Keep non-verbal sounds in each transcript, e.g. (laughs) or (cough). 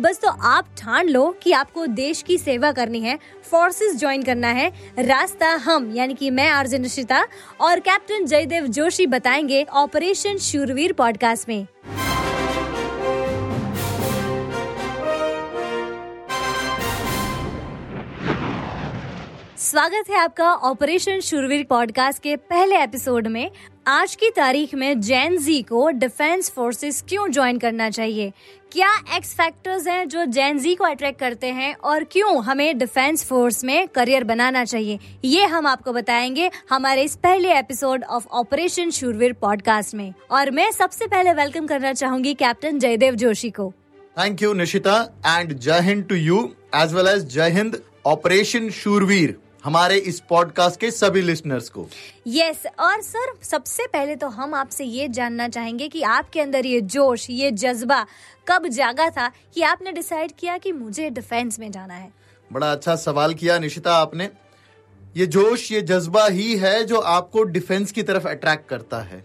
बस तो आप ठान लो कि आपको देश की सेवा करनी है फोर्सेस ज्वाइन करना है, रास्ता हम, यानी कि मैं आर्जन निशिता और कैप्टन जयदेव जोशी बताएँगे ऑपरेशन शूरवीर पॉडकास्ट में। स्वागत है आपका ऑपरेशन शुरवीर पॉडकास्ट के पहले एपिसोड में। आज की तारीख में जैन जी को डिफेंस फोर्सेस क्यों ज्वाइन करना चाहिए? क्या एक्स फैक्टर्स हैं जो जैन जी को अट्रैक्ट करते हैं और क्यों हमें डिफेंस फोर्स में करियर बनाना चाहिए? ये हम आपको बताएँगे हमारे इस पहले episode of operation Shoorveer podcast में। और मैं सबसे पहले वेलकम करना चाहूँगी कैप्टन जयदेव जोशी को। Thank you Nishita and Jai Hind to you as well as Jai Hind operation शूरवीर हमारे इस पॉडकास्ट के सभी लिसनर्स को। यस yes, और सर सबसे पहले तो हम आपसे ये जानना चाहेंगे कि आपके अंदर ये जोश ये जज्बा कब जागा था कि आपने डिसाइड किया कि मुझे डिफेंस में जाना है? बड़ा अच्छा सवाल किया निशिता आपने। ये जोश ये जज्बा ही है जो आपको डिफेंस की तरफ़ अट्रैक्ट करता है।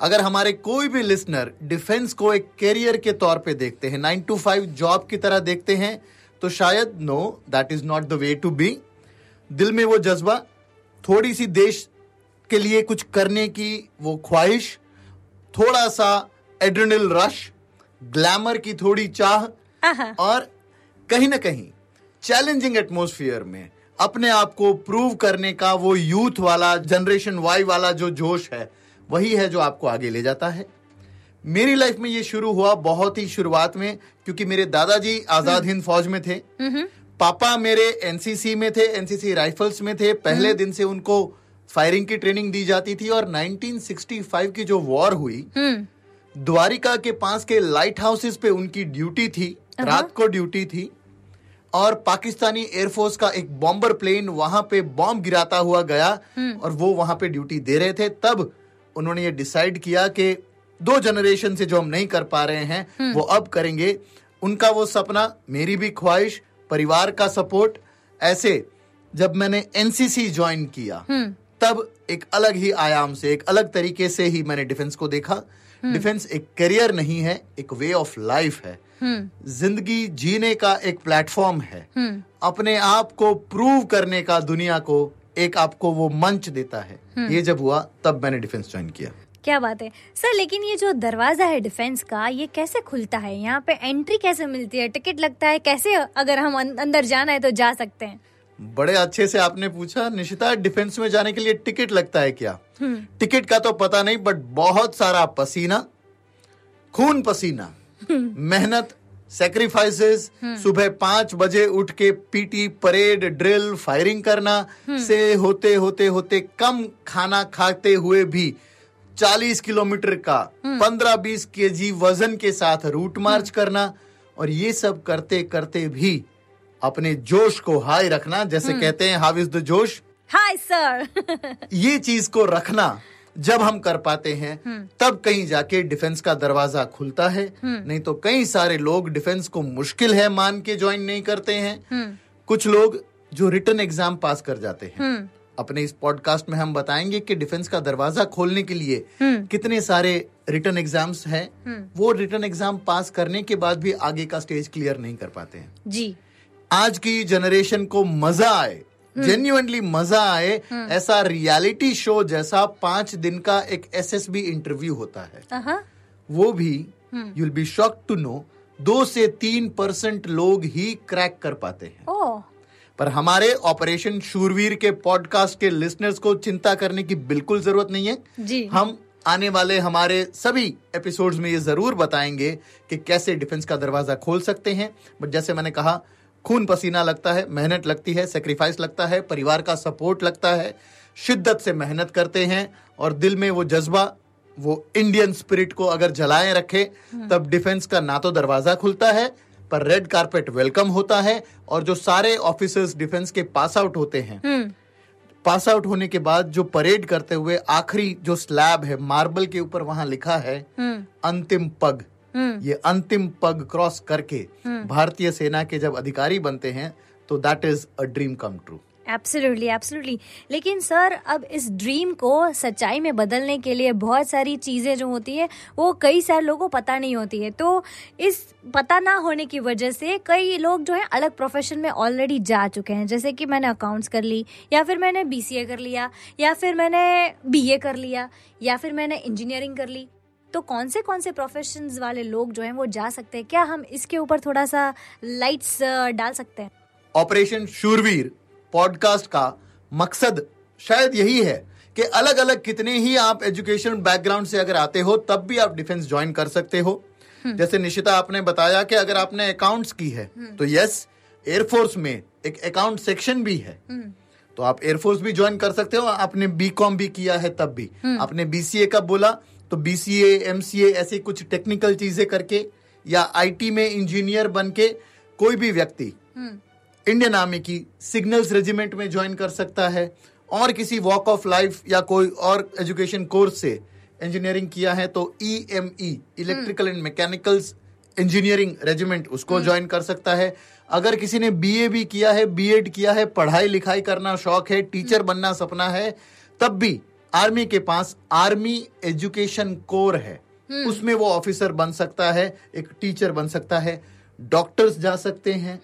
अगर हमारे कोई भी लिसनर डिफेंस को एक कैरियर के तौर पे देखते हैं नाइन टू फाइव जॉब की तरह देखते हैं तो शायद no that is not the way to be दिल में वो जज्बा थोड़ी सी देश के लिए कुछ करने की वो ख्वाहिश थोड़ा सा एड्रेनल रश ग्लैमर की थोड़ी चाह और कहीं ना कहीं चैलेंजिंग एटमोसफियर में अपने आप को प्रूव करने का वो यूथ वाला जनरेशन वाई वाला जो जोश है वही है जो आपको आगे ले जाता है। मेरी लाइफ में ये शुरू हुआ बहुत ही शुरुआत में क्योंकि मेरे दादाजी आज़ाद हिंद फौज में थे। पापा मेरे एनसीसी में थे एनसीसी राइफल्स में थे। पहले हम्म। दिन से उनको फायरिंग की ट्रेनिंग दी जाती थी और 1965 की जो वॉर हुई हम्म। द्वारिका के पास के लाइट हाउसेस पे उनकी ड्यूटी थी रात को ड्यूटी थी और पाकिस्तानी एयरफोर्स का एक बॉम्बर प्लेन वहाँ पे बॉम्ब गिराता हुआ गया और वो वहाँ पे ड्यूटी दे रहे थे। तब उन्होंने ये डिसाइड किया कि दो जनरेशन से जो हम नहीं कर पा रहे हैं वो अब करेंगे। उनका वो सपना मेरी भी ख्वाहिश परिवार का सपोर्ट ऐसे जब मैंने एनसीसी ज्वाइन किया तब एक अलग ही आयाम से एक अलग तरीके से ही मैंने डिफेंस को देखा। डिफेंस एक करियर नहीं है एक वे ऑफ़ लाइफ है। ज़िंदगी जीने का एक प्लेटफॉर्म है। अपने आप को प्रूव करने का दुनिया को एक आपको वो मंच देता है। ये जब हुआ तब मैंने डिफेंस ज्वाइन किया। क्या बात है? सर लेकिन ये जो दरवाज़ा है डिफेंस का ये कैसे खुलता है? यहाँ पे एंट्री कैसे मिलती है? टिकट लगता है कैसे? अगर हम अं- अंदर जाना है तो जा सकते हैं। बड़े अच्छे से आपने पूछा। निशिता डिफेंस में जाने के लिए टिकट लगता है क्या? टिकट का तो पता नहीं बट बहुत सारा पसीना खून पसीना मेहनत सेक्रीफाइसेस सुबह पाँच बजे उठ के पीटी परेड ड्रिल फायरिंग करना से होते होते होते कम खाना खाते हुए भी 40 किलोमीटर का 15-20 केजी वज़न के साथ रूट मार्च करना और ये सब करते करते भी अपने जोश को हाई रखना जैसे कहते हैं हाउ इज़ द जोश? हाय सर (laughs) ये चीज़ को रखना जब हम कर पाते हैं तब कहीं जाके डिफेंस का दरवाज़ा खुलता है। नहीं तो कई सारे लोग डिफेंस को मुश्किल है मान के ज्वाइन नहीं करते हैं। कुछ लोग जो रिटर्न एग्ज़ाम पास कर जाते हैं। अपने इस पॉडकास्ट में हम बताएँगे कि डिफेंस का दरवाज़ा खोलने के लिए कितने सारे रिटर्न एग्ज़ाम्स हैं। वो रिटर्न एग्ज़ाम पास करने के बाद भी आगे का स्टेज क्लियर नहीं कर पाते हैं। जी। आज की जनरेशन को मज़ा आए। जेन्युइनली मज़ा आए। ऐसा रियलिटी शो जैसा पाँच दिन का एक एसएसबी इंटरव्यू होता है। वो भी you will be shock to know दो से तीन परसेंट लोग ही क्रैक कर पाते हैं। ओ पर हमारे ऑपरेशन शूरवीर के पॉडकास्ट के लिसनर्स को चिंता करने की बिल्कुल ज़रूरत नहीं है। जी। हम आने वाले हमारे सभी एपिसोड्स में ये ज़रूर बताएँगे कि कैसे डिफेंस का दरवाज़ा खोल सकते हैं। बट जैसे मैंने कहा खून पसीना लगता है मेहनत लगती है सेक्रीफाइस लगता है परिवार का सपोर्ट लगता है शिद्दत से मेहनत करते हैं और दिल में वो जज्बा वो इंडियन स्पिरिट को अगर जलाए रखे तब डिफेंस का ना तो दरवाज़ा खुलता है पर रेड कारपेट वेलकम होता है और जो सारे ऑफिसर्स डिफेंस के पास आउट होते हैं। हम्म। पास आउट होने के बाद जो परेड करते हुए आखिरी जो स्लैब है मार्बल के ऊपर वहाँ लिखा है हम्म। अंतिम पग। हम्म। ये अंतिम पग क्रॉस करके भारतीय सेना के जब अधिकारी बनते हैं तो that is a dream come true absolutely absolutely लेकिन सर, अब इस ड्रीम को सच्चाई में बदलने के लिए बहुत सारी चीज़ें जो होती है, वो कई सारे लोगों को पता नहीं होती है। तो इस पता ना होने की वजह से कई लोग जो है, अलग प्रोफेशन में ऑलरेडी जा चुके हैं। जैसे कि मैंने अकाउंट्स कर ली, या फिर मैंने बीसीए कर लिया, या फिर मैंने बीए कर लिया, या फिर मैंने इंजीनियरिंग कर ली। तो कौन से कौन से प्रोफेशंस वाले लोग जो हैं, वो जा सकते हैं? क्या हम इसके ऊपर थोड़ा सा लाइट्स डाल सकते हैं? ऑपरेशन शूरवीर पॉडकास्ट का मकसद शायद यही है कि अलग अलग कितने ही आप एजुकेशन बैकग्राउंड से अगर आते हो तब भी आप डिफेंस ज्वाइन कर सकते हो। जैसे निशिता आपने बताया कि अगर आपने अकाउंट्स की है तो यस एयरफोर्स में एक अकाउंट सेक्शन भी है। तो आप एयरफोर्स भी ज्वाइन कर सकते हो आपने बी कॉम भी किया है तब भी। आपने बीसीए का बोला तो बीसीए एमसीए ऐसे कुछ टेक्निकल चीज़ें करके या आईटी में इंजीनियर बन के कोई भी व्यक्ति इंडियन आर्मी की सिग्नल्स रेजिमेंट में ज्वाइन कर सकता है और किसी वॉक ऑफ़ लाइफ या कोई और एजुकेशन कोर्स से इंजीनियरिंग किया है तो E M E electrical and mechanicals engineering regiment उसको ज्वाइन कर सकता है। अगर किसी ने बीए भी किया है बीएड किया है पढ़ाई लिखाई करना शौक है टीचर बनना सपना है तब भी आर्मी के पास आर्मी एजुकेशन कोर है। उसमें वो ऑफिसर बन सकता है एक टीचर बन सकता है। डॉक्टर्स जा सकते हैं।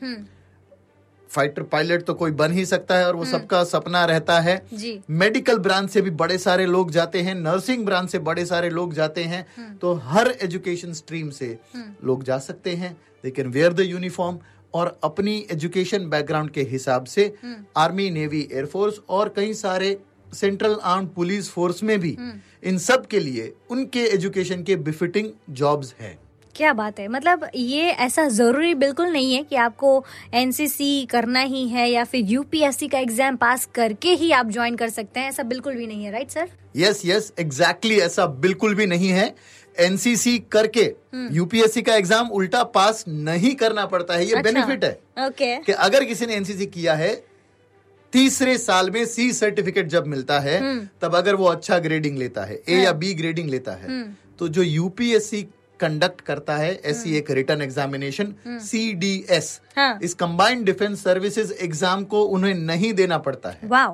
फाइटर पायलट तो कोई बन ही सकता है और वो सबका सपना रहता है। जी। मेडिकल ब्रांच से भी बड़े सारे लोग जाते हैं नर्सिंग ब्रांच से बड़े सारे लोग जाते हैं तो हर एजुकेशन स्ट्रीम से लोग जा सकते हैं। They can wear the uniform और अपनी एजुकेशन बैकग्राउंड के हिसाब से आर्मी नेवी एयरफोर्स और कई सारे सेंट्रल आर्म पुलिस फोर्स में भी इन सब के लिए उनके एजुकेशन के बिफिटिंग जॉब्स है। क्या बात है? मतलब ये ऐसा ज़रूरी बिल्कुल नहीं है कि आपको एनसीसी करना ही है या फिर यूपीएससी का एग्ज़ाम पास करके ही आप ज्वाइन कर सकते हैं ऐसा बिल्कुल भी नहीं है right sir yes yes exactly ऐसा बिल्कुल भी नहीं है। एनसीसी करके यूपीएससी का एग्ज़ाम उल्टा पास नहीं करना पड़ता है ये अच्छा। बेनिफिट है। ओके कि अगर किसी ने एनसीसी किया है तीसरे साल में सी सर्टिफिकेट जब मिलता है तब अगर वो अच्छा ग्रेडिंग लेता है ए या बी ग्रेडिंग लेता है तो जो यूपीएससी कंडक्ट करता है ऐसी एक written examination C D S. इस कंबाइंड डिफेंस सर्विसेज़ एग्ज़ाम को उन्हें नहीं देना पड़ता है।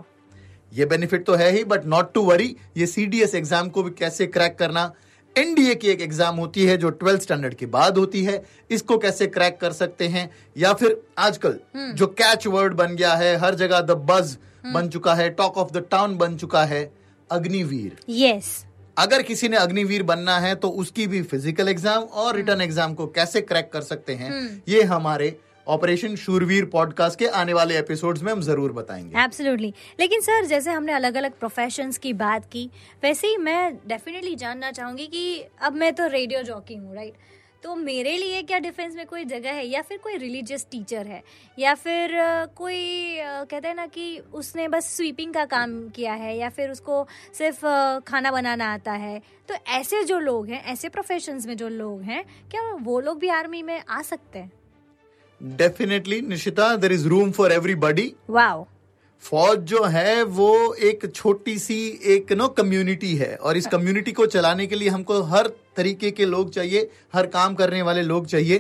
ये बेनिफिट तो है ही बट नॉट टू वरी ये सीडीएस एग्ज़ाम को भी कैसे क्रैक करना? एनडीए की एक एग्ज़ाम होती है जो ट्वेल्थ स्टैंडर्ड के बाद होती है। इसको कैसे क्रैक कर सकते हैं? या फिर आजकल जो कैच वर्ड बन गया है हर जगह द बज बन चुका है टॉक ऑफ़ द टाउन बन चुका है अग्निवीर। यस अगर किसी ने अग्निवीर बनना है तो उसकी भी फ़िज़िकल एग्ज़ाम और रिटर्न एग्ज़ाम को कैसे क्रैक कर सकते हैं ये हमारे ऑपरेशन शूरवीर पॉडकास्ट के आने वाले एपिसोड्स में हम ज़रूर बताएँगे। एब्सोल्युटली लेकिन सर जैसे हमने अलग अलग प्रोफेशंस की बात की वैसे ही मैं डेफिनेटली जानना चाहूँगी कि अब मैं तो रेडियो जॉकी हूँ राइट तो मेरे लिए क्या डिफेंस में कोई जगह है या फिर कोई रिलीजियस टीचर है? या फिर कोई कहते हैं ना कि उसने बस स्वीपिंग का काम किया है या फिर उसको सिर्फ़ खाना बनाना आता है? तो ऐसे जो लोग हैं ऐसे प्रोफेशंस में जो लोग हैं क्या वो लोग भी आर्मी में आ सकते हैं? Definitely Nishita there is room for everybody wow फौज जो है वो एक छोटी सी एक नो कम्युनिटी है। और इस कम्युनिटी को चलाने के लिए हमको हर तरीके के लोग चाहिए हर काम करने वाले लोग चाहिए।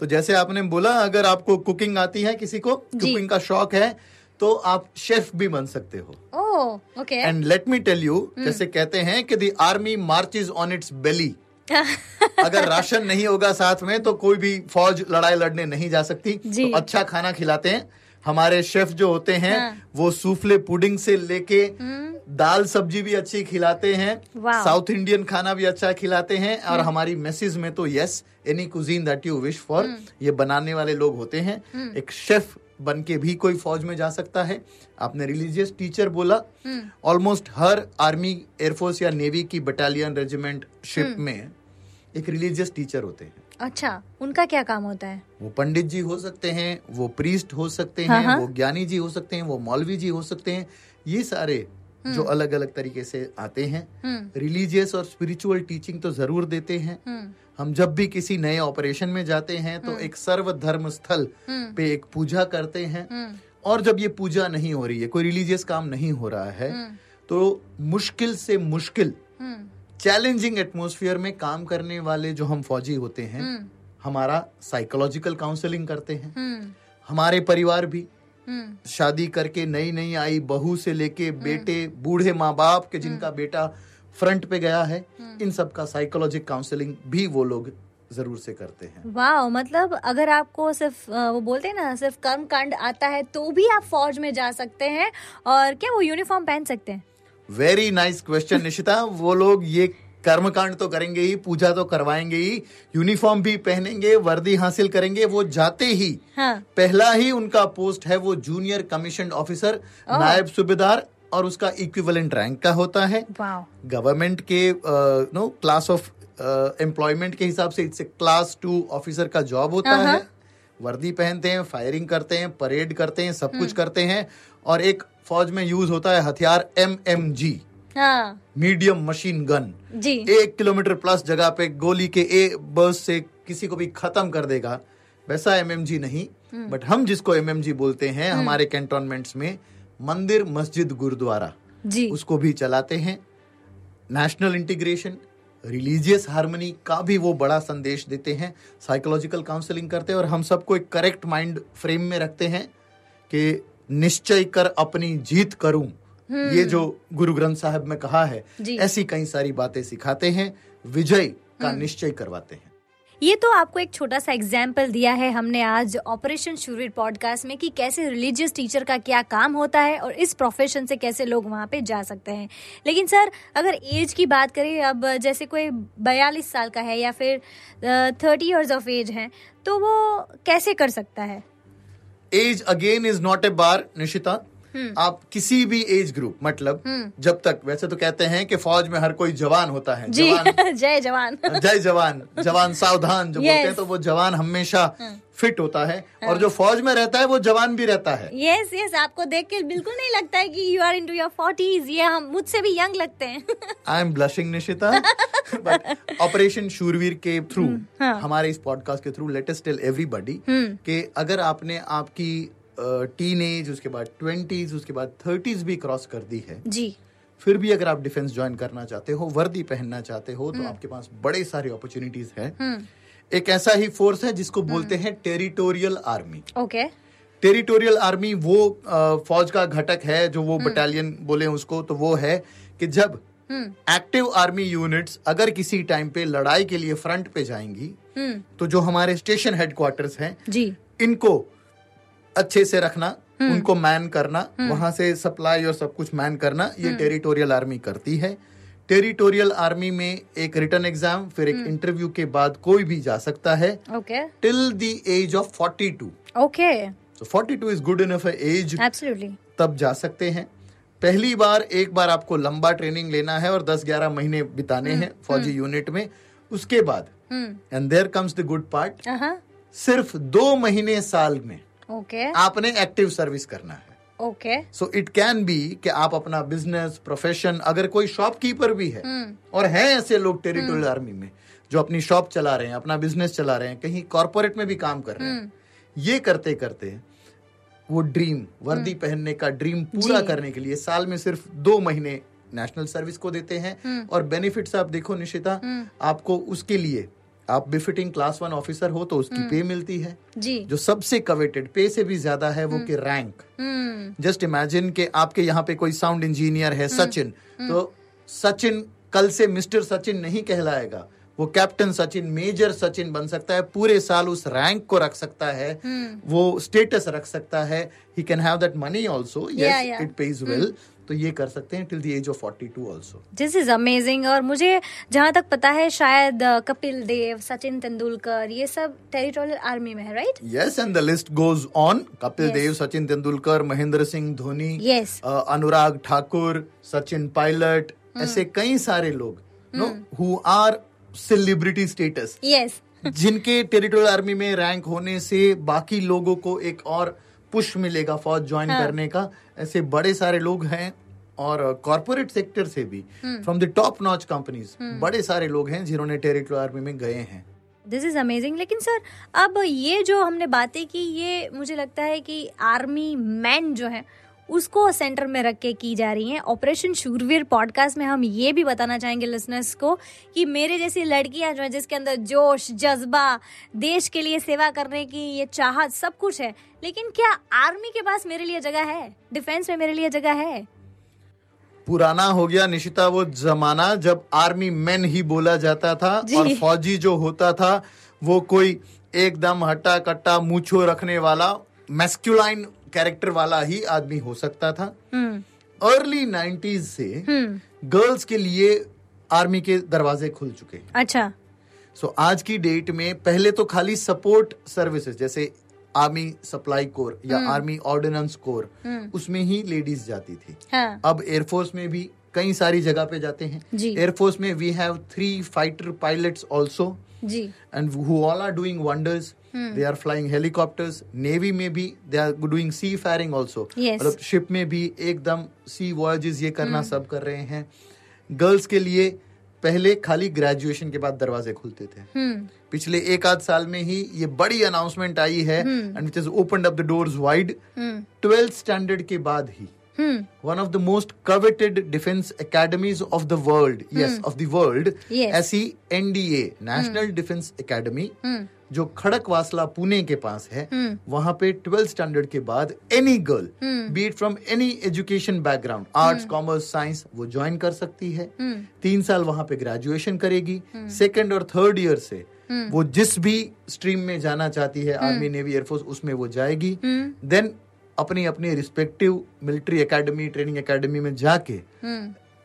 तो जैसे आपने बोला अगर आपको कुकिंग आती है किसी को कुकिंग का शौक है तो आप शेफ भी बन सकते हो। Okay. And let me tell you जैसे कहते हैं कि the army marches on its belly अगर राशन नहीं होगा साथ में तो कोई भी फौज लड़ाई लड़ने नहीं जा सकती। तो अच्छा खाना खिलाते हैं। हमारे शेफ जो होते हैं हाँ। वो सूफले पुडिंग से लेके दाल सब्ज़ी भी अच्छी खिलाते हैं साउथ इंडियन खाना भी अच्छा खिलाते हैं और हमारी मैसेज में तो yes any cuisine that you wish for ये बनाने वाले लोग होते हैं। एक शेफ बन के भी कोई फौज में जा सकता है। आपने रिलीजियस टीचर बोला। ऑलमोस्ट हर आर्मी एयरफोर्स या नेवी की बटालियन रेजिमेंट शिप में एक रिलीजियस टीचर होते हैं। अच्छा उनका क्या काम होता है? वो पंडित जी हो सकते हैं वो प्रीस्ट हो सकते हाँ, हैं हाँ। वो ज्ञानी जी हो सकते हैं वो मौलवी जी हो सकते हैं ये सारे जो अलग अलग तरीके से आते हैं। रिलीजियस और स्पिरिचुअल टीचिंग तो ज़रूर देते हैं। हम जब भी किसी नए ऑपरेशन में जाते हैं तो एक सर्व धर्म स्थल पे एक पूजा करते हैं। और जब ये पूजा नहीं हो रही है कोई रिलीजियस काम नहीं हो रहा है तो मुश्किल से मुश्किल चैलेंजिंग एटमोसफियर में काम करने वाले जो हम फौजी होते हैं हमारा साइकोलॉजिकल काउंसलिंग करते हैं। हमारे परिवार भी। शादी करके नई नई आई बहू से लेके बेटे बूढ़े माँ बाप के जिनका बेटा फ्रंट पे गया है इन सब का साइकोलॉजिक काउंसलिंग भी वो लोग ज़रूर से करते हैं। वाह मतलब अगर आपको सिर्फ़ वो बोलते हैं ना सिर्फ़ कर्म कांड आता है तो भी आप फौज में जा सकते हैं और क्या वो यूनिफॉर्म पहन सकते हैं? वेरी नाइस क्वेश्चन निशिता वो लोग ये कर्मकांड तो करेंगे ही पूजा तो करवाएँगे ही यूनिफॉर्म भी पहनेंगे वर्दी हासिल करेंगे वो जाते ही हाँ। पहला ही उनका पोस्ट है वो जूनियर कमीशन ऑफिसर नायब सूबेदार और उसका इक्विवेलेंट रैंक का होता है। गवर्नमेंट के नो क्लास ऑफ़ एम्प्लॉयमेंट के हिसाब से इट्स क्लास टू ऑफिसर का जॉब होता हाँ, है। वर्दी पहनते हैं फायरिंग करते हैं परेड करते हैं सब कुछ करते हैं और एक फौज में यूज़ होता है हथियार M M G medium machine gun. जी। एक किलोमीटर प्लस जगह पे गोली के ए बर्स से किसी को भी खत्म कर देगा। वैसा एमएमजी नहीं बट हम जिसको एमएमजी बोलते हैं हमारे कैंटोनमेंट्स में मंदिर मस्जिद गुरुद्वारा जी। उसको भी चलाते हैं। नेशनल इंटीग्रेशन रिलीजियस हार्मनी का भी वो बड़ा संदेश देते हैं। साइकोलॉजिकल काउंसलिंग करते हैं और हम सबको एक करेक्ट माइंड फ्रेम में रखते हैं कि निश्चय कर अपनी जीत करूँ। ये जो गुरु ग्रंथ साहब में कहा है ऐसी कई सारी बातें सिखाते हैं विजय का निश्चय करवाते हैं। ये तो आपको एक छोटा सा एग्ज़ाम्पल दिया है हमने आज ऑपरेशन शूरवीर पॉडकास्ट में कि कैसे रिलीजियस टीचर का क्या काम होता है और इस प्रोफेशन से कैसे लोग वहाँ पे जा सकते हैं। लेकिन सर अगर एज की बात करें अब जैसे कोई बयालीस साल का है या फिर थर्टी ईयर्स ऑफ़ एज है तो वो कैसे कर सकता है? Age again is not a bar Nishita आप किसी भी एज ग्रुप मतलब जब तक वैसे तो कहते हैं कि फौज में हर कोई जवान होता है। जवान (laughs) जय जवान। जय जवान जवान सावधान जो बोलते हैं तो वो जवान हमेशा फिट होता है और जो फौज में रहता है वो जवान भी रहता है। यस यस आपको देख के बिल्कुल नहीं लगता है कि you are into your forties ये हम मुझसे भी यंग लगते हैं। I am blushing Nishita but operation Shoorveer के थ्रू हमारे इस पॉडकास्ट के थ्रू लेटेस्ट टेल एवरीबॉडी कि अगर आपने आपकी टीन एज उसके बाद ट्वेंटीज उसके बाद थर्टीज भी क्रॉस कर दी है जी। फिर भी अगर आप डिफेंस ज्वाइन करना चाहते हो वर्दी पहनना चाहते हो तो आपके पास बड़े सारे अपॉर्चुनिटीज़ हैं। एक ऐसा ही फोर्स है जिसको बोलते हैं territorial army okay territorial army वो फौज का घटक है जो वो बटालियन बोले उसको तो वो है कि जब एक्टिव आर्मी यूनिट्स अगर किसी टाइम पे लड़ाई के लिए फ्रंट पे जाएँगी तो जो हमारे स्टेशन हेडक्वार्टर्स हैं जी। इनको अच्छे से रखना उनको मैन करना वहाँ से सप्लाई और सब कुछ मैन करना ये टेरिटोरियल आर्मी करती है। टेरिटोरियल आर्मी में एक रिटर्न एग्ज़ाम फिर एक इंटरव्यू के बाद कोई भी जा सकता है। Okay. Till the age of 42 okay. Forty two is good enough age absolutely तब जा सकते हैं। पहली बार एक बार आपको लंबा ट्रेनिंग लेना है और 10-11 महीने बिताने हैं फौजी यूनिट में। उसके बाद and there comes the good part सिर्फ़ दो महीने साल में ओके। आपने एक्टिव सर्विस करना है। Okay so it can be कि आप अपना बिज़नेस प्रोफेशन अगर कोई शॉपकीपर भी है hmm. और हैं ऐसे लोग टेरिटोरियल आर्मी में जो अपनी शॉप चला रहे हैं अपना बिज़नेस चला रहे हैं कहीं कॉरपोरेट में भी काम कर रहे हैं ये करते करते वो ड्रीम वर्दी पहनने का ड्रीम पूरा करने के लिए साल में सिर्फ़ दो महीने नेशनल सर्विस को देते हैं और बेनिफिट्स आप देखो निशिता आपको उसके लिए आप बिफिटिंग क्लास वन ऑफिसर हो तो उसकी पे मिलती है। जी। जो सबसे कवेटेड पे से भी ज़्यादा है वो कि रैंक हम्म। जस्ट इमेजिन कि आपके यहाँ पे कोई साउंड इंजीनियर है सचिन। तो सचिन कल से मिस्टर सचिन नहीं कहलाएगा। वो कैप्टन सचिन मेजर सचिन बन सकता है पूरे साल उस रैंक को रख सकता है। वो स्टेटस रख सकता है। He can have that money also yes it pays well तो ये कर सकते हैं till the age of 42 also this is amazing और मुझे जहाँ तक पता है शायद कपिल देव सचिन तेंदुलकर ये सब टेरिटोरियल आर्मी में है right yes and the list goes on Kapil Yes. Dev Sachin Tendulkar Mahendra Singh Dhoni Yes. Uh, Anurag Thakur Sachin Pilot ऐसे कई सारे लोग no who are celebrity status yes जिनके टेरिटोरियल आर्मी में rank होने से बाकी लोगों को एक और पुश मिलेगा फौज ज्वाइन हाँ. करने का. ऐसे बड़े सारे लोग हैं और कॉरपोरेट सेक्टर से भी from the top notch companies बड़े सारे लोग हैं जिन्होंने टेरिटरी आर्मी में गए हैं। दिस इज़ अमेजिंग लेकिन सर अब ये जो हमने बातें की ये मुझे लगता है कि आर्मी मैन जो है उसको सेंटर में रख के की जा रही हैं। ऑपरेशन शूरवीर पॉडकास्ट में हम ये भी बताना चाहेंगे लिसनर्स को कि मेरे जैसी लड़कियाँ जो है जिसके अंदर जोश जज्बा देश के लिए सेवा करने की ये चाहत सब कुछ है लेकिन क्या आर्मी के पास मेरे लिए जगह है? डिफेंस में मेरे लिए जगह है? पुराना हो गया निशिता वो जमाना जब आर्मी मैन ही बोला जाता था और फौजी जो होता था वो कोई एकदम हट्टा कट्टा मूछो रखने वाला मैस्कुलाइन कैरेक्टर वाला ही आदमी हो सकता था अर्ली हम्म। नाइन्टीज से गर्ल्स हम्म। के लिए आर्मी के दरवाजे खुल चुके अच्छा सो so, आज की डेट में पहले तो खाली सपोर्ट सर्विसेज़ जैसे आर्मी सप्लाई कोर या आर्मी ऑर्डिनेंस कोर उसमें ही लेडीज़ जाती थी। हाँ. अब एयरफोर्स में भी कई सारी जगह पे जाते हैं। एयरफोर्स में we have three fighter pilots also and who all are doing wonders they are flying helicopters navy में भी they are doing sea firing also मतलब शिप में भी एकदम सी वॉयजेस ये करना hmm. सब कर रहे हैं। गर्ल्स के लिए पहले खाली ग्रेजुएशन के बाद दरवाजे खुलते थे। hmm. पिछले एक आध साल में ही ये बड़ी अनाउंसमेंट आई है and which is open up the doors wide twelfth standard के बाद ही one of the most coveted defence academies of the world yes of the world ऐसी एनडीए नेशनल डिफेंस अकेडमी जो खड़क वासला पुणे के पास है hmm. वहाँ पे ट्वेल्थ स्टैंडर्ड के बाद any girl be it from any education background arts commerce science वो join कर सकती है। hmm. तीन साल वहाँ पे ग्रेजुएशन करेगी। Second hmm. और थर्ड ईयर से वो जिस भी स्ट्रीम में जाना चाहती है आर्मी नेवी एयरफोर्स उसमें वो जाएगी। देन अपनी अपनी respective military academy training academy में जाके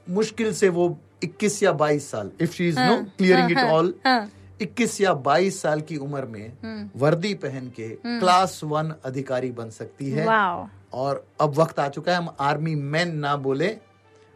मुश्किल से वो 21 या 22 साल if she is no clearing it all इक्कीस या बाईस साल की उम्र में हम्म। वर्दी पहन के हम्म। क्लास वन अधिकारी बन सकती है और अब वक्त आ चुका है हम आर्मी मैन ना बोले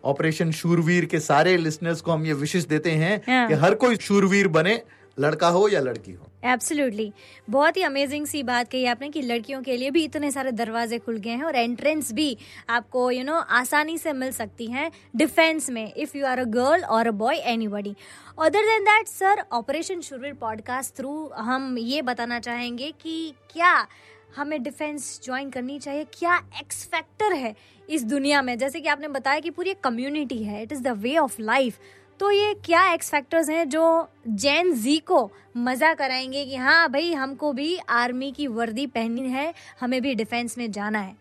ऑपरेशन शूरवीर के सारे लिसनर्स को हम ये विशेष देते हैं हाँ। कि हर कोई शूरवीर बने लड़का हो या लड़की हो एब्सोल्युटली बहुत ही अमेजिंग सी बात कही आपने कि लड़कियों के लिए भी इतने सारे दरवाजे खुल गए हैं और एंट्रेंस भी आपको यू you नो know, आसानी से मिल सकती हैं डिफेंस में if you are a girl और a boy anybody other than that sir operation Shoorveer podcast through हम ये बताना चाहेंगे कि क्या हमें डिफेंस ज्वाइन करनी चाहिए? क्या एक्स फैक्टर है इस दुनिया में? जैसे कि आपने बताया कि पूरी कम्युनिटी है it is the way of life तो ये क्या एक्स फैक्टर्स हैं जो जैन जी को मज़ा कराएँगे कि हाँ भाई हमको भी आर्मी की वर्दी पहननी है हमें भी डिफेंस में जाना है।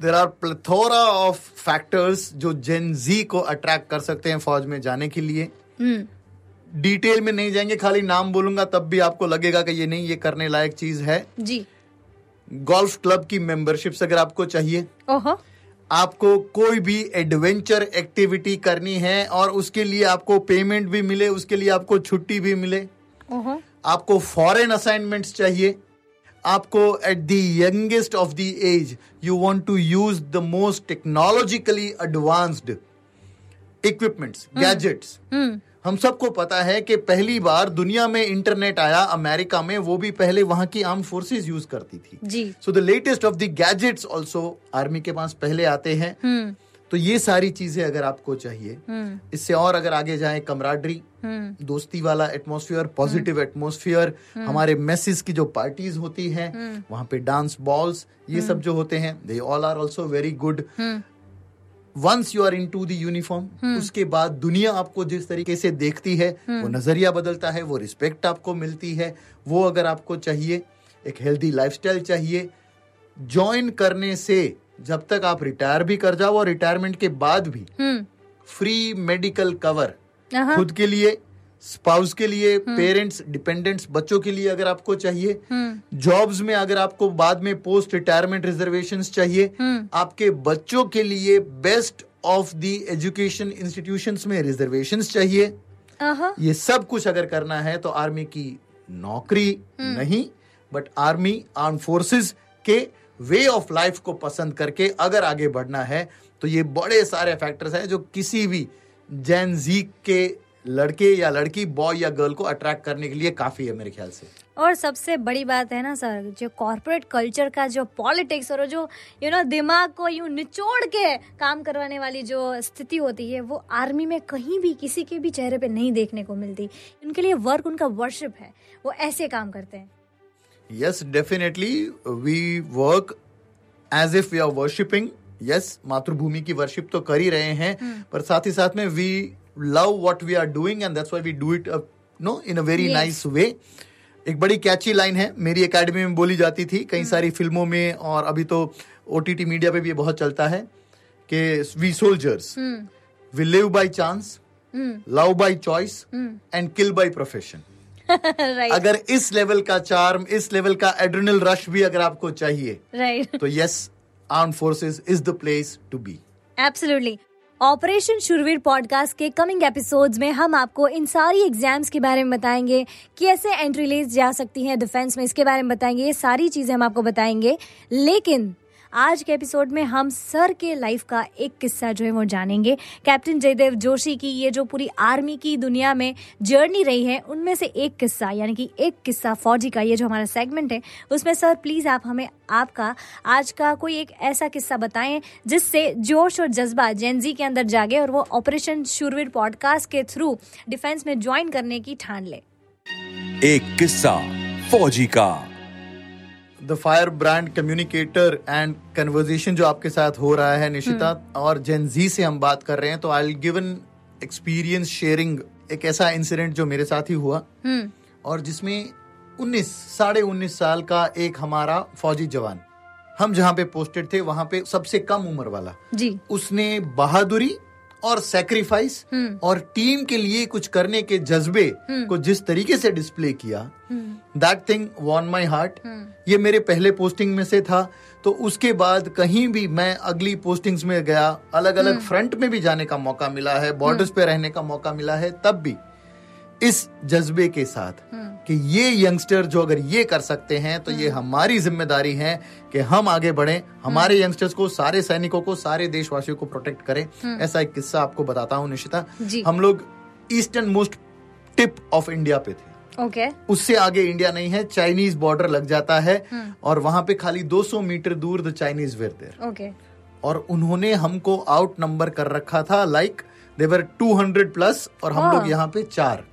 There are plethora of factors जो जेन जी को अट्रैक्ट कर सकते हैं फौज में जाने के लिए। डिटेल हम्म। में नहीं जाएँगे खाली नाम बोलूँगा तब भी आपको लगेगा कि ये नहीं ये करने लायक चीज़ है। जी। गोल्फ क्लब की मेंबरशिप अगर आपको चाहिए ओहो। आपको कोई भी एडवेंचर एक्टिविटी करनी है और उसके लिए आपको पेमेंट भी मिले उसके लिए आपको छुट्टी भी मिले। आपको फॉरेन असाइनमेंट्स चाहिए। आपको at the youngest of the age you want to use the most technologically advanced equipments gadgets हम सबको पता है कि पहली बार दुनिया में इंटरनेट आया अमेरिका में वो भी पहले वहाँ की आर्म फोर्सेस यूज़ करती थी। जी। So the latest of the gadgets also army के पास पहले आते हैं। हम्म। तो ये सारी चीज़ें अगर आपको चाहिए हम्म। इससे और अगर आगे जाए कमराडरी हम्म। दोस्ती वाला एटमोसफियर पॉजिटिव एटमोसफियर हमारे मैसेज की जो पार्टीज़ होती हैं वहाँ पे डांस बॉल्स ये सब जो होते हैं they all are also very good once you are into the uniform uniform उसके बाद दुनिया आपको जिस तरीके से देखती है वो हम्म। नज़रिया बदलता है वो रिस्पेक्ट आपको मिलती है वो अगर आपको चाहिए एक हेल्दी लाइफस्टाइल चाहिए ज्वाइन करने से जब तक आप रिटायर भी कर जाओ और रिटायरमेंट के बाद भी फ्री मेडिकल कवर खुद के लिए स्पाउस के लिए पेरेंट्स हम्म। डिपेंडेंट्स बच्चों के लिए अगर आपको चाहिए जॉब्स हम्म। में अगर आपको बाद में पोस्ट रिटायरमेंट रिजर्वेशन चाहिए हम्म। आपके बच्चों के लिए best of the education institution में रिजर्वेशन चाहिए ये सब कुछ अगर करना है तो आर्मी की नौकरी नहीं बट आर्मी आर्म फोर्सेस के वे ऑफ़ लाइफ को पसंद करके अगर आगे बढ़ना है तो ये बड़े सारे फैक्टर्स हैं जो किसी भी जैन जी के लड़के या लड़की बॉय या गर्ल को अट्रैक्ट करने के लिए काफ़ी है मेरे ख्याल से। और सबसे बड़ी बात है ना सर जो कॉर्पोरेट कल्चर का जो पॉलिटिक्स और जो यू नो दिमाग को यूँ निचोड़ के काम करवाने वाली जो स्थिति होती है वो आर्मी में कहीं भी किसी के भी चेहरे पे नहीं देखने को मिलती। उनके लिए वर्क उनका वर्शिप है। वो ऐसे काम करते हैं। Yes definitely we work as if we are worshipping yes मातृभूमि की वर्शिप तो कर ही रहे हैं पर साथ ही साथ में we love what we are doing and that's why we do it no in a very Yes. Nice way एक बड़ी कैची लाइन है मेरी एकेडमी में बोली जाती थी कई सारी फ़िल्मों में और अभी तो ओटीटी मीडिया पे भी ये बहुत चलता है कि we soldiers we live by chance love by choice and kill by profession right अगर इस लेवल का चार्म इस लेवल का एड्रेनल रश भी अगर आपको चाहिए राइट तो yes arm forces is the place to be absolutely operation Shoorveer podcast के कमिंग एपिसोड्स में हम आपको इन सारी एग्ज़ाम्स के बारे में बताएँगे कि ऐसे एंट्री ली जा सकती है डिफेंस में, इसके बारे में बताएँगे, ये सारी चीज़ें हम आपको बताएँगे। लेकिन आज के एपिसोड में हम सर के लाइफ का एक किस्सा जो है वो जानेंगे। कैप्टन जयदेव जोशी की ये जो पूरी आर्मी की दुनिया में जर्नी रही है, उनमें से एक किस्सा, यानी कि एक किस्सा फौजी का ये जो हमारा सेगमेंट है, उसमें सर प्लीज़ आप हमें आपका, आज का कोई एक ऐसा किस्सा बताएँ जिससे जोश और जज्बा जेनजी के अंदर जागे और वो ऑपरेशन शूरवीर पॉडकास्ट के थ्रू डिफेंस में ज्वाइन करने की ठान ले। एक किस्सा फौजी का। The firebrand communicator and conversation जो आपके साथ हो रहा है निशिता और जेनजी से हम बात कर रहे हैं तो आई गिवन एक्सपीरियंस शेयरिंग एक ऐसा इंसिडेंट जो मेरे साथ ही हुआ। और जिसमें 19 साढ़े उन्नीस साल का एक हमारा फौजी जवान हम जहाँ पे पोस्टेड थे वहाँ पे सबसे कम उम्र वाला। जी। उसने बहादुरी और सेक्रीफाइस और टीम के लिए कुछ करने के जज्बे को जिस तरीके से डिस्प्ले किया that thing won my heart ये मेरे पहले पोस्टिंग में से था। तो उसके बाद कहीं भी मैं अगली पोस्टिंग्स में गया अलग अलग फ्रंट में भी जाने का मौका मिला है बॉर्डर्स पे रहने का मौका मिला है तब भी। इस जज्बे के साथ कि ये यंगस्टर जो अगर ये कर सकते हैं तो ये हमारी ज़िम्मेदारी है कि हम आगे बढ़े हमारे यंगस्टर्स को सारे सैनिकों को सारे देशवासियों को प्रोटेक्ट करें। ऐसा एक किस्सा आपको बताता हूँ निशिता। हम लोग eastern most tip of India पे थे। ओके उससे आगे इंडिया नहीं है चाइनीज़ बॉर्डर लग जाता है और वहाँ पे खाली 200 मीटर दूर the Chinese were there okay और उन्होंने हमको आउट नंबर कर रखा था लाइक देवर 200 प्लस और हम हाँ। लोग यहाँ पे चार।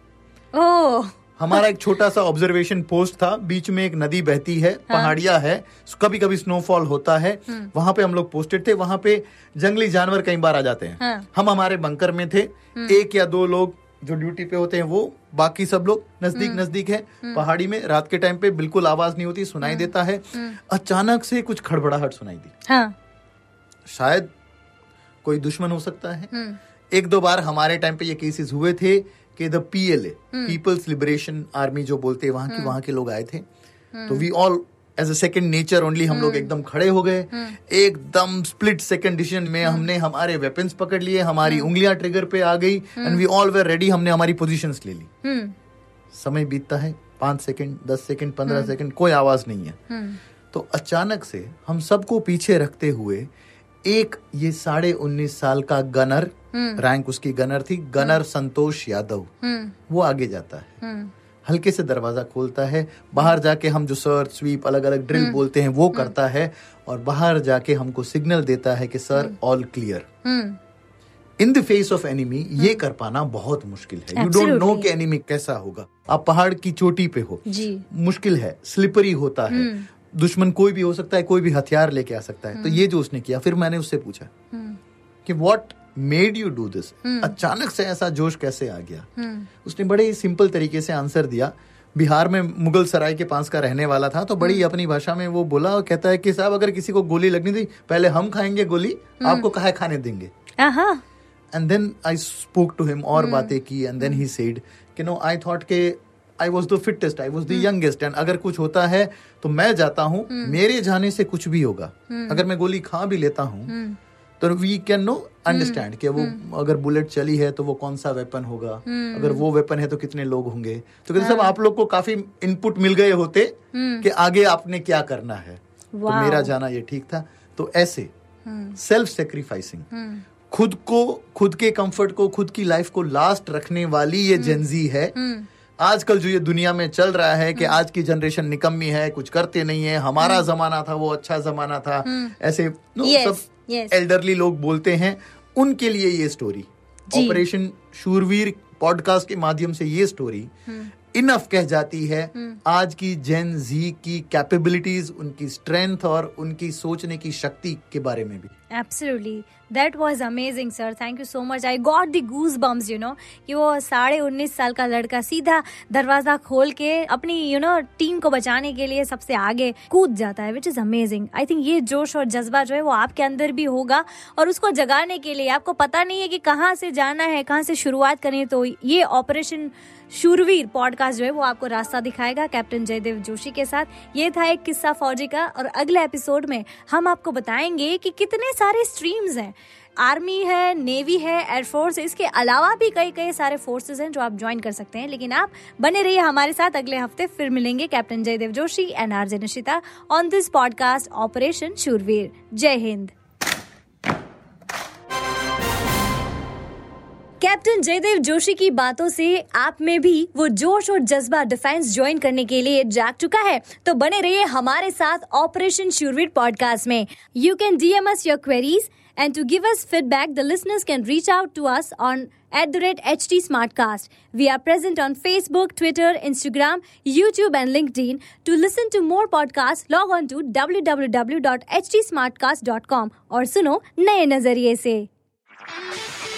हमारा एक छोटा सा ऑब्जर्वेशन पोस्ट था। बीच में एक नदी बहती है हाँ। पहाड़िया है कभी कभी स्नोफॉल होता है। हम्म। वहाँ पे हम लोग पोस्टेड थे वहाँ पे जंगली जानवर कई बार आ जाते हैं। हाँ। हम हमारे बंकर में थे। हम्म। एक या दो लोग जो ड्यूटी पे होते हैं वो बाकी सब लोग नज़दीक हम्म। नज़दीक है। पहाड़ी में रात के टाइम पे बिल्कुल आवाज़ नहीं होती सुनाई। देता है। अचानक से कुछ खड़बड़ाहट सुनाई दी। हाँ। शायद कोई दुश्मन हो सकता है। एक दो बार हमारे टाइम पे ये केसेस हुए थे। कि the PLA people's liberation army जो बोलते हैं वहाँ की वहाँ के लोग आए थे। तो we all as a second nature only हम लोग एकदम खड़े हो गए। एकदम स्प्लिट सेकंड डिसीज़न में हमने हमारे वेपन्स पकड़ लिए हमारी उंगलियाँ ट्रिगर पे आ गई and we all were ready हमने हमारी पोजीशंस ले ली। समय बीतता है पाँच सेकंड दस सेकंड पंद्रह सेकंड कोई आवाज़ नहीं है। तो अचानक से हम सबको पीछे रखते हुए एक ये साढ़े उन्नीस साल का गनर रैंक उसकी गनर थी गनर संतोष यादव। हम्म। वो आगे जाता है। हम्म। हल्के से दरवाज़ा खोलता है बाहर जाके हम जो सर स्वीप अलग अलग ड्रिल बोलते हैं वो करता है और बाहर जाके हमको सिग्नल देता है कि sir all clear hmm. In the face of enemy ये कर पाना बहुत मुश्किल है। यू डोंट नो कि एनिमी कैसा होगा। आप पहाड़ की चोटी पे हो। जी। मुश्किल है। स्लिपरी होता है। दुश्मन कोई भी हो सकता है कोई भी हथियार लेके आ सकता है। तो ये जो उसने किया फिर मैंने उससे पूछा हम्म कि what made you do this अचानक से ऐसा जोश कैसे आ गया? हम्म उसने बड़े ही सिंपल तरीके से आंसर दिया। बिहार में मुगल सराय के पास का रहने वाला था तो बड़ी अपनी भाषा में वो बोला और कहता है कि साहब अगर किसी को गोली लगनी थी पहले हम खाएँगे गोली आपको कहा खाने देंगे। And then I spoke to him और बातें की एंड देन ही सेड कि नो आई थॉट के I was the fittest I was the youngest and अगर कुछ होता है तो मैं जाता हूँ। मेरे जाने से कुछ भी होगा। अगर मैं गोली खा भी लेता हूँ तो वी कैन नो अंडरस्टैंड कि वो अगर बुलेट चली है तो वो कौन सा वेपन होगा। अगर वो वेपन है तो कितने लोग होंगे। तो कहते सब आप लोग को काफ़ी इनपुट मिल गए होते कि आगे आपने क्या करना है। तो मेरा जाना ये ठीक था। तो ऐसे सेल्फ सेक्रीफाइसिंग खुद को खुद के कंफर्ट को खुद की लाइफ को लास्ट रखने वाली ये जेंजी है। आजकल जो ये दुनिया में चल रहा है कि आज की जनरेशन निकम्मी है कुछ करते नहीं है हमारा जमाना था वो अच्छा जमाना था। ऐसे Yes, सब yes. एल्डरली लोग बोलते हैं उनके लिए ये स्टोरी ऑपरेशन शूरवीर पॉडकास्ट के माध्यम से ये स्टोरी इनफ कह जाती है। आज की जेन जी की कैपेबिलिटीज उनकी स्ट्रेंथ और उनकी सोचने की शक्ति के बारे में भी। Absolutely that was amazing sir thank you so much I got the goosebumps you know कि वो साढ़े उन्नीस साल का लड़का सीधा दरवाज़ा खोल के अपनी यू नो टीम को बचाने के लिए सबसे आगे कूद जाता है which is amazing I think ये जोश और जज्बा जो है वो आपके अंदर भी होगा और उसको जगाने के लिए आपको पता नहीं है कि कहाँ से जाना है कहाँ से शुरुआत करनी है तो ये ऑपरेशन शूरवीर पॉडकास्ट जो है वो आपको रास्ता दिखाएगा कैप्टन जयदेव जोशी के साथ। ये था एक किस्सा फौजी का और अगले एपिसोड में हम आपको बताएँगे कि कितने सारे स्ट्रीम्स हैं। आर्मी है, नेवी है एयरफोर्स इसके अलावा भी कई कई सारे फोर्सेज हैं जो आप ज्वाइन कर सकते हैं। लेकिन आप बने रहिए हमारे साथ। अगले हफ़्ते फिर मिलेंगे captain Jaidev Joshi and RJ Nishita on this podcast operation Shoorveer. जय हिंद। कैप्टन जयदेव जोशी की बातों से आप में भी वो जोश और जज्बा डिफेंस ज्वाइन करने के लिए जाग चुका है। तो बने रहिए हमारे साथ ऑपरेशन शुरवीर पॉडकास्ट में। You can D M S your queries and to give us feedback the listeners can reach out to us on at the rate H T smart cast we are present on Facebook Twitter Instagram YouTube and LinkedIn to listen to more podcast log on to W W W dot H T smart cast dot com और सुनो नए नज़रिए ऐसी